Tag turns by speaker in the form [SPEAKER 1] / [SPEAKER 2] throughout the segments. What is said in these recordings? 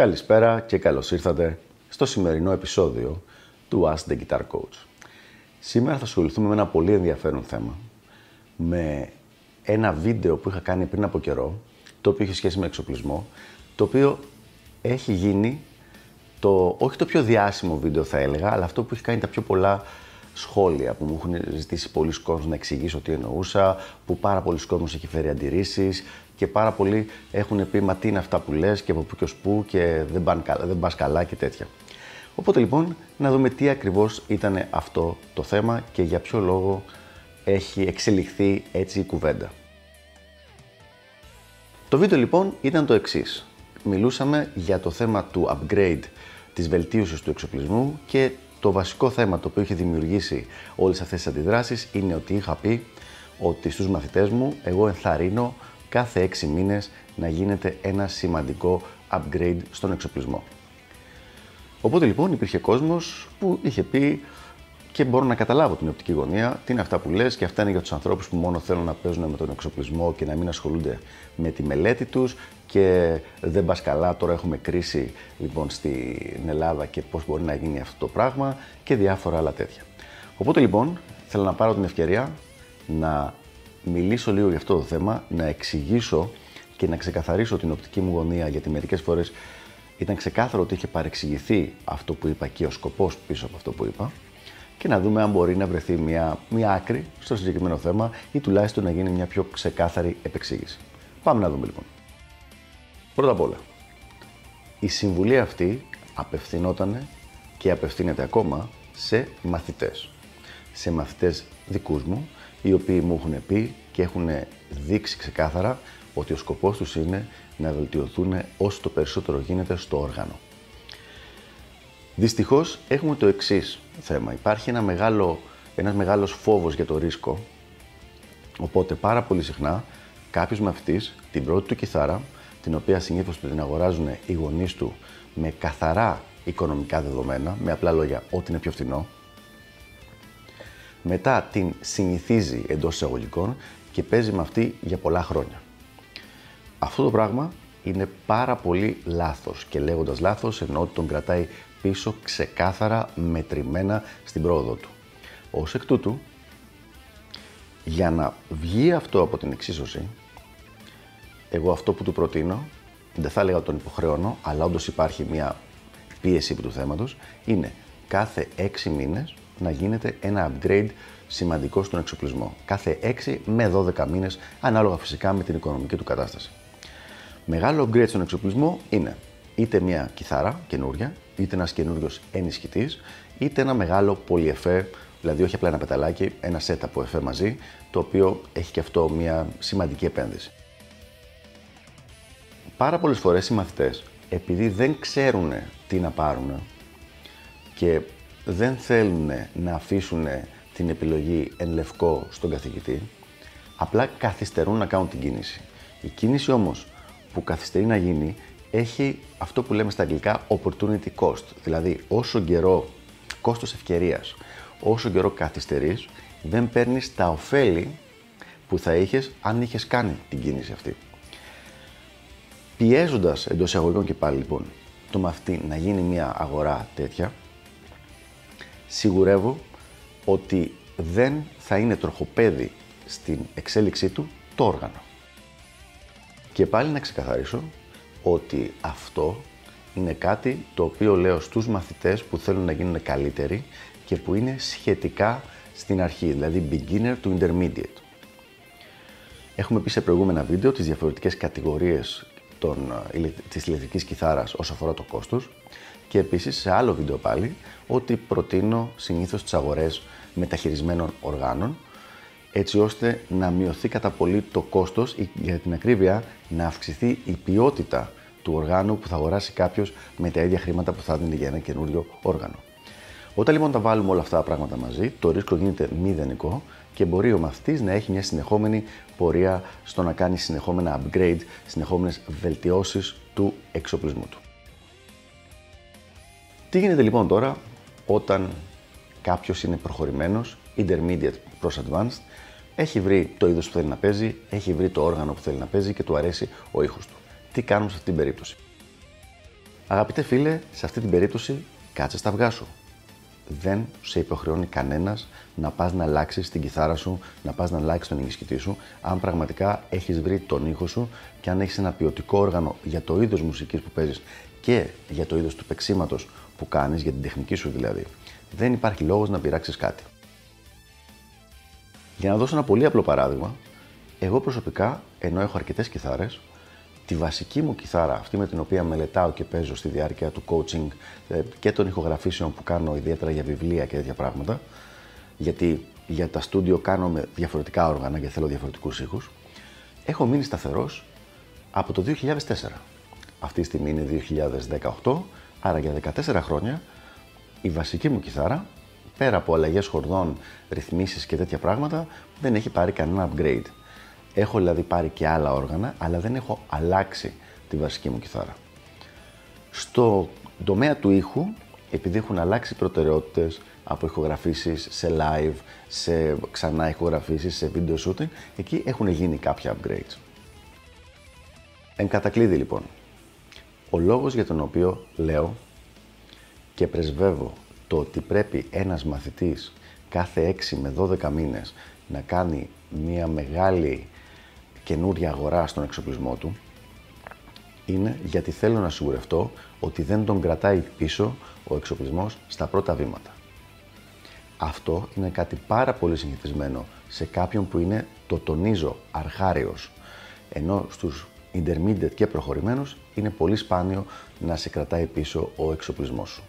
[SPEAKER 1] Καλησπέρα και καλώς ήρθατε στο σημερινό επεισόδιο του Ask the Guitar Coach. Σήμερα θα ασχοληθούμε με ένα πολύ ενδιαφέρον θέμα, με ένα βίντεο που είχα κάνει πριν από καιρό, το οποίο έχει σχέση με εξοπλισμό, το οποίο έχει γίνει το, όχι το πιο διάσημο βίντεο θα έλεγα, αλλά αυτό που έχει κάνει τα πιο πολλά σχόλια που μου έχουν ζητήσει πολλοί κόσμοι να εξηγήσω τι εννοούσα, που πάρα πολλοί κόσμοι έχει φέρει αντιρρήσεις και πάρα πολλοί έχουν πει Μα τι είναι αυτά που λες και από πού και ως πού και δεν πας καλά, δεν πας καλά και τέτοια. Οπότε λοιπόν να δούμε τι ακριβώς ήταν αυτό το θέμα και για ποιο λόγο έχει εξελιχθεί έτσι η κουβέντα. Το βίντεο λοιπόν ήταν το εξής. Μιλούσαμε για το θέμα του upgrade της βελτίωσης του εξοπλισμού και το βασικό θέμα το οποίο είχε δημιουργήσει όλες αυτές τις αντιδράσεις είναι ότι είχα πει ότι στους μαθητές μου εγώ ενθαρρύνω κάθε 6 μήνες να γίνεται ένα σημαντικό upgrade στον εξοπλισμό. Οπότε λοιπόν υπήρχε κόσμος που είχε πει και μπορώ να καταλάβω την οπτική γωνία, τι είναι αυτά που λες και αυτά είναι για τους ανθρώπους που μόνο θέλουν να παίζουν με τον εξοπλισμό και να μην ασχολούνται με τη μελέτη τους και δεν πας καλά, τώρα έχουμε κρίση λοιπόν στην Ελλάδα και πώς μπορεί να γίνει αυτό το πράγμα και διάφορα άλλα τέτοια. Οπότε λοιπόν θέλω να πάρω την ευκαιρία να μιλήσω λίγο για αυτό το θέμα, να εξηγήσω και να ξεκαθαρίσω την οπτική μου γωνία γιατί μερικές φορές ήταν ξεκάθαρο ότι είχε παρεξηγηθεί αυτό που είπα και ο σκοπός πίσω από αυτό που είπα και να δούμε αν μπορεί να βρεθεί μια, μια άκρη στο συγκεκριμένο θέμα ή τουλάχιστον να γίνει μια πιο ξεκάθαρη επεξήγηση. Πάμε να δούμε λοιπόν. Πρώτα απ' όλα, η συμβουλή αυτή απευθυνόταν και απευθύνεται ακόμα σε μαθητές. Σε μαθητές δικούς μου, οι οποίοι μου έχουν πει και έχουν δείξει ξεκάθαρα ότι ο σκοπός τους είναι να βελτιωθούν όσο το περισσότερο γίνεται στο όργανο. Δυστυχώς έχουμε το εξής θέμα. Υπάρχει ένα μεγάλο, ένας μεγάλος φόβος για το ρίσκο, οπότε πάρα πολύ συχνά κάποιος μαθητής την πρώτη του κιθάρα την οποία συνήθως την αγοράζουν οι γονείς του με καθαρά οικονομικά δεδομένα, με απλά λόγια ό,τι είναι πιο φθηνό. Μετά την συνηθίζει εντός εισαγωγικών και παίζει με αυτή για πολλά χρόνια. Αυτό το πράγμα είναι πάρα πολύ λάθος και λέγοντας λάθος εννοώ ότι τον κρατάει πίσω ξεκάθαρα μετρημένα στην πρόοδο του. Ως εκ τούτου, για να βγει αυτό από την εξίσωση, εγώ αυτό που του προτείνω, δεν θα έλεγα ότι τον υποχρεώνω, αλλά όντως υπάρχει μια πίεση του θέματος, είναι κάθε 6 μήνες να γίνεται ένα upgrade σημαντικό στον εξοπλισμό. Κάθε 6 με 12 μήνες, ανάλογα φυσικά με την οικονομική του κατάσταση. Μεγάλο upgrade στον εξοπλισμό είναι είτε μια κιθάρα καινούρια, είτε ένας καινούριος ενισχυτής, είτε ένα μεγάλο πολυεφέ, δηλαδή όχι απλά ένα πεταλάκι, ένα σετ από εφέ μαζί, το οποίο έχει και αυτό μια σημαντική επένδυση πάρα πολλές φορές οι μαθητές, επειδή δεν ξέρουν τι να πάρουν και δεν θέλουν να αφήσουν την επιλογή εν λευκό στον καθηγητή, απλά καθυστερούν να κάνουν την κίνηση. Η κίνηση όμως που καθυστερεί να γίνει έχει αυτό που λέμε στα αγγλικά opportunity cost, δηλαδή όσο καιρό, κόστος ευκαιρίας, όσο καιρό καθυστερείς, δεν παίρνεις τα ωφέλη που θα είχες αν είχες κάνει την κίνηση αυτή. Πιέζοντας εντός εισαγωγικών και πάλι λοιπόν το μαθητή να γίνει μια αγορά τέτοια, σιγουρεύω ότι δεν θα είναι τροχοπέδι στην εξέλιξή του το όργανο. Και πάλι να ξεκαθαρίσω ότι αυτό είναι κάτι το οποίο λέω στους μαθητές που θέλουν να γίνουν καλύτεροι και που είναι σχετικά στην αρχή, δηλαδή beginner to intermediate. Έχουμε πει σε προηγούμενα βίντεο τις διαφορετικές κατηγορίες των, ε, της ηλεκτρικής κιθάρας όσο αφορά το κόστος και επίσης σε άλλο βίντεο πάλι ότι προτείνω συνήθως τις αγορές μεταχειρισμένων οργάνων έτσι ώστε να μειωθεί κατά πολύ το κόστος ή για την ακρίβεια να αυξηθεί η ποιότητα του οργάνου που θα αγοράσει κάποιος με τα ίδια χρήματα που θα δίνει για ένα καινούριο όργανο. Όταν λοιπόν τα βάλουμε όλα αυτά τα πράγματα μαζί, το ρίσκο γίνεται μηδενικό και μπορεί ο μαθητής να έχει μια συνεχόμενη πορεία στο να κάνει συνεχόμενα upgrade, συνεχόμενες βελτιώσεις του εξοπλισμού του. Τι γίνεται λοιπόν τώρα όταν κάποιος είναι προχωρημένος, intermediate προς advanced, έχει βρει το είδος που θέλει να παίζει, έχει βρει το όργανο που θέλει να παίζει και του αρέσει ο ήχος του. Τι κάνουμε σε αυτή την περίπτωση; Αγαπητέ φίλε, σε αυτή την περίπτωση κάτσε στα αυγά σου. Δεν σε υποχρεώνει κανένας να πας να αλλάξεις την κιθάρα σου, να πας να αλλάξεις τον ενισχυτή σου, αν πραγματικά έχεις βρει τον ήχο σου και αν έχεις ένα ποιοτικό όργανο για το είδος μουσικής που παίζεις και για το είδος του παίξήματος που κάνεις, για την τεχνική σου δηλαδή. Δεν υπάρχει λόγος να πειράξεις κάτι. Για να δώσω ένα πολύ απλό παράδειγμα, εγώ προσωπικά, ενώ έχω αρκετές κιθάρες, τη βασική μου κιθάρα, αυτή με την οποία μελετάω και παίζω στη διάρκεια του coaching ε, και των ηχογραφήσεων που κάνω ιδιαίτερα για βιβλία και τέτοια πράγματα, γιατί για τα στούντιο κάνω με διαφορετικά όργανα και θέλω διαφορετικούς ήχους, έχω μείνει σταθερός από το 2004. Αυτή τη στιγμή είναι 2018, άρα για 14 χρόνια η βασική μου κιθάρα, πέρα από αλλαγές χορδών, ρυθμίσεις και τέτοια πράγματα, δεν έχει πάρει κανένα upgrade. Έχω δηλαδή πάρει και άλλα όργανα, αλλά δεν έχω αλλάξει τη βασική μου κιθάρα. Στο τομέα του ήχου, επειδή έχουν αλλάξει προτεραιότητες από ηχογραφήσεις σε live, σε ξανά ηχογραφήσεις, σε video shooting, εκεί έχουν γίνει κάποια upgrades. Εν κατακλείδη λοιπόν, ο λόγος για τον οποίο λέω και πρεσβεύω το ότι πρέπει ένας μαθητής κάθε 6 με 12 μήνες να κάνει μια μεγάλη καινούρια αγορά στον εξοπλισμό του είναι γιατί θέλω να σιγουρευτώ ότι δεν τον κρατάει πίσω ο εξοπλισμός στα πρώτα βήματα. Αυτό είναι κάτι πάρα πολύ συνηθισμένο σε κάποιον που είναι, το τονίζω, αρχάριος, ενώ στους intermediate και προχωρημένους είναι πολύ σπάνιο να σε κρατάει πίσω ο εξοπλισμός σου.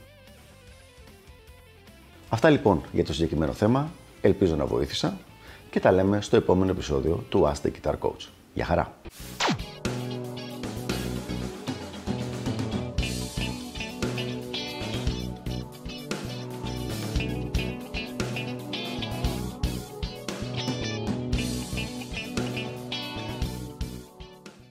[SPEAKER 1] Αυτά λοιπόν για το συγκεκριμένο θέμα, ελπίζω να βοήθησα και τα λέμε στο επόμενο επεισόδιο του Ask the Guitar Coach. Γεια χαρά!